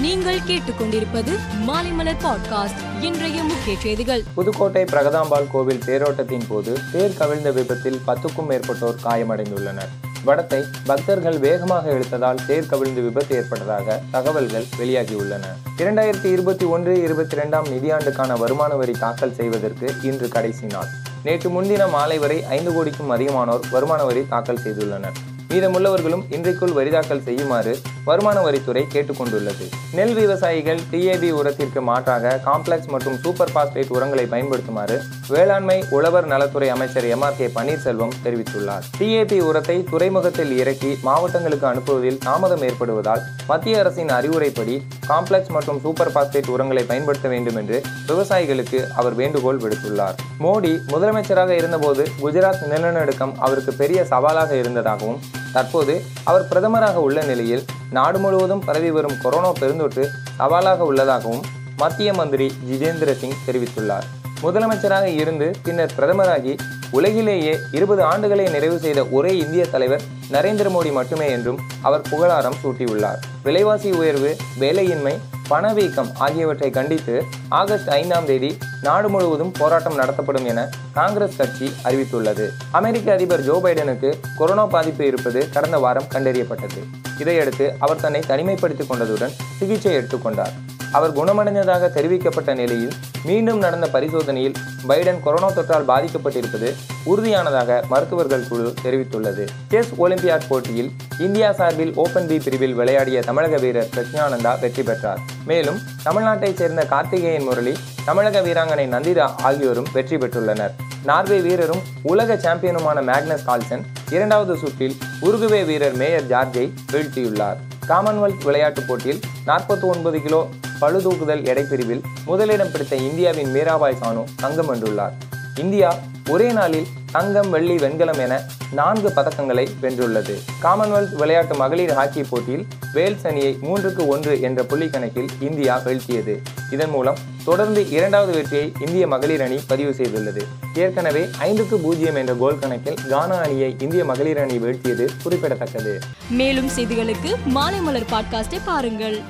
நீங்கள் கேட்டுக்கொண்டிருப்பது மாலைமலர் பாட்காஸ்ட் இன்றைய முக்கிய செய்திகள். புதுக்கோட்டை பிரகதாம்பாள் கோவில் தேரோட்டத்தின் போது தேர் கவிழ்ந்த விபத்தில் பத்துக்கும் மேற்பட்டோர் காயமடைந்துள்ளனர். வடத்தை பக்தர்கள் வேகமாக இழுத்ததால் தேர் கவிழ்ந்து விபத்து ஏற்பட்டதாக தகவல்கள் வெளியாகியுள்ளன. இரண்டாயிரத்தி இருபத்தி ஒன்று இருபத்தி இரண்டாம் நிதியாண்டுக்கான வருமான வரி தாக்கல் செய்வதற்கு இன்று கடைசி நாள். நேற்று முன்தின மாலை வரை ஐந்து கோடிக்கும் அதிகமானோர் வருமான வரி தாக்கல் செய்துள்ளனர். மீதமுள்ளவர்களும் இன்றைக்குள் வரி தாக்கல் செய்யுமாறு வருமான வரித்துறை கேட்டுக்கொண்டுள்ளது. நெல் விவசாயிகள் டிஏபி உரத்திற்கு மாற்றாக காம்ப்ளெக்ஸ் மற்றும் சூப்பர் பாஸ்பேட் உரங்களை பயன்படுத்துமாறு வேளாண்மை உழவர் நலத்துறை அமைச்சர் எம் ஆர் கே பன்னீர்செல்வம் தெரிவித்துள்ளார். டிஏபி உரத்தை துறைமுகத்தில் இறக்கி மாவட்டங்களுக்கு அனுப்புவதில் தாமதம் ஏற்படுவதால் மத்திய அரசின் அறிவுரைப்படி காம்ப்ளெக்ஸ் மற்றும் சூப்பர் பாஸ்பேட் உரங்களை பயன்படுத்த வேண்டும் என்று விவசாயிகளுக்கு அவர் வேண்டுகோள் விடுத்துள்ளார். மோடி முதலமைச்சராக இருந்தபோது குஜராத் நிலநடுக்கம் அவருக்கு பெரிய சவாலாக இருந்ததாகவும் தற்போது அவர் பிரதமராக உள்ள நிலையில் நாடு முழுவதும் பரவி வரும் கொரோனா பெருந்தொற்று சவாலாக உள்ளதாகவும் மத்திய மந்திரி ஜிதேந்திர சிங் தெரிவித்துள்ளார். முதலமைச்சராக இருந்து பின்னர் பிரதமராகி உலகிலேயே இருபது ஆண்டுகளை நிறைவு செய்த ஒரே இந்திய தலைவர் நரேந்திர மோடி மட்டுமே என்றும் அவர் புகழாரம் சூட்டியுள்ளார். விலைவாசி உயர்வு வேலையின்மை பணவீக்கம் ஆகியவற்றை கண்டித்து ஆகஸ்ட் ஐந்தாம் தேதி நாடு முழுவதும் போராட்டம் நடத்தப்படும் என காங்கிரஸ் கட்சி அறிவித்துள்ளது. அமெரிக்க அதிபர் ஜோ பைடனுக்கு கொரோனா பாதிப்பு இருப்பது கடந்த வாரம் கண்டறியப்பட்டது. இதையடுத்து அவர் தன்னை தனிமைப்படுத்திக் கொண்டதுடன் சிகிச்சை எடுத்துக்கொண்டார் அவர் குணமடைந்ததாக தெரிவிக்கப்பட்ட நிலையில் மீண்டும் நடந்த பரிசோதனையில் பைடன் கொரோனா தொற்றால் பாதிக்கப்பட்டிருப்பது உறுதியானதாக மருத்துவர்கள் குழு தெரிவித்துள்ளது. செஸ் ஒலிம்பியாட் போட்டியில் இந்தியா சார்பில் ஓபன் பி பிரிவில் விளையாடிய தமிழக வீரர் பிரஜானந்தா வெற்றி பெற்றார். மேலும் தமிழ்நாட்டைச் சேர்ந்த கார்த்திகேயன் முரளி தமிழக வீராங்கனை நந்திதா ஆகியோரும் வெற்றி பெற்றுள்ளனர். நார்வே வீரரும் உலக சாம்பியனுமான மேக்னஸ் கால்சன் இரண்டாவது சுற்றில் உருகுவே வீரர் மேயர் ஜார்ஜை வீழ்த்தியுள்ளார். காமன்வெல்த் விளையாட்டுப் போட்டியில் நாற்பத்தி ஒன்பது கிலோ பழுதூக்குதல் எடைப்பிரிவில் முதலிடம் பிடித்த இந்தியாவின் மீராபாய் சானு தங்கம் வென்றுள்ளார். இந்தியா ஒரே நாளில் தங்கம் வெள்ளி வெண்கலம் என நான்கு பதக்கங்களை வென்றுள்ளது. காமன்வெல்த் விளையாட்டு மகளிர் ஹாக்கி போட்டியில் வேல்ஸ் அணியை மூன்றுக்கு ஒன்று என்ற புள்ளி கணக்கில் இந்தியா வீழ்த்தியது. இதன் மூலம் தொடர்ந்து இரண்டாவது வெற்றியை இந்திய மகளிர் அணி பதிவு செய்துள்ளது. ஏற்கனவே ஐந்துக்கு பூஜ்ஜியம் என்ற கோல் கணக்கில் கானா அணியை இந்திய மகளிர் அணி வீழ்த்தியது குறிப்பிடத்தக்கது. மேலும் செய்திகளுக்கு மாலைமலர் பாட்காஸ்டை பாருங்கள்.